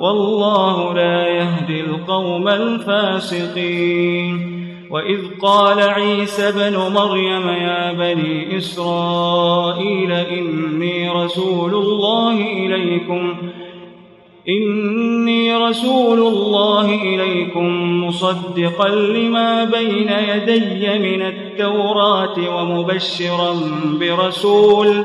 والله لا يهدي القوم الفاسقين. وإذ قال عيسى بن مريم يا بني إسرائيل إني رسول الله إليكم إني رسول الله إليكم مصدقا لما بين يدي من التوراة ومبشرا برسول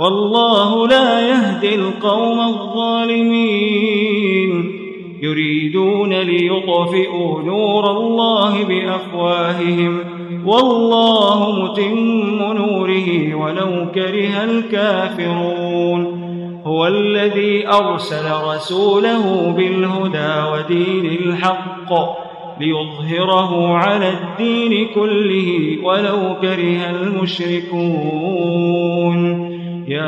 والله لا يهدي القوم الظالمين. يريدون ليطفئوا نور الله بأفواههم. والله متم نوره ولو كره الكافرون. هو الذي أرسل رسوله بالهدى ودين الحق ليظهره على الدين كله ولو كره المشركون.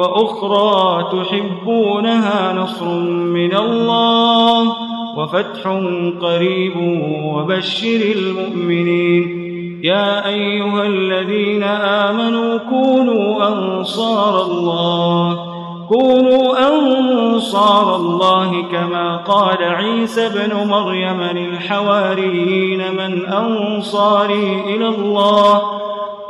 وأخرى تحبونها نصر من الله وفتح قريب وبشر المؤمنين. يا أيها الذين آمنوا كونوا أنصار الله كونوا أنصار الله كما قال عيسى ابن مريم للحواريين من أنصاري إلى الله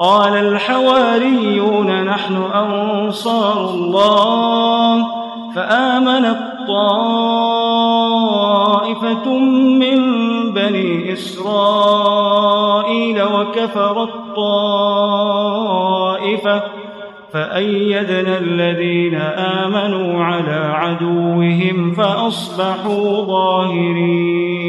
قال الحواريون نحن أنصار الله فآمنت طائفة من بني إسرائيل وكفرت طائفة فأيدنا الذين آمنوا على عدوهم فأصبحوا ظاهرين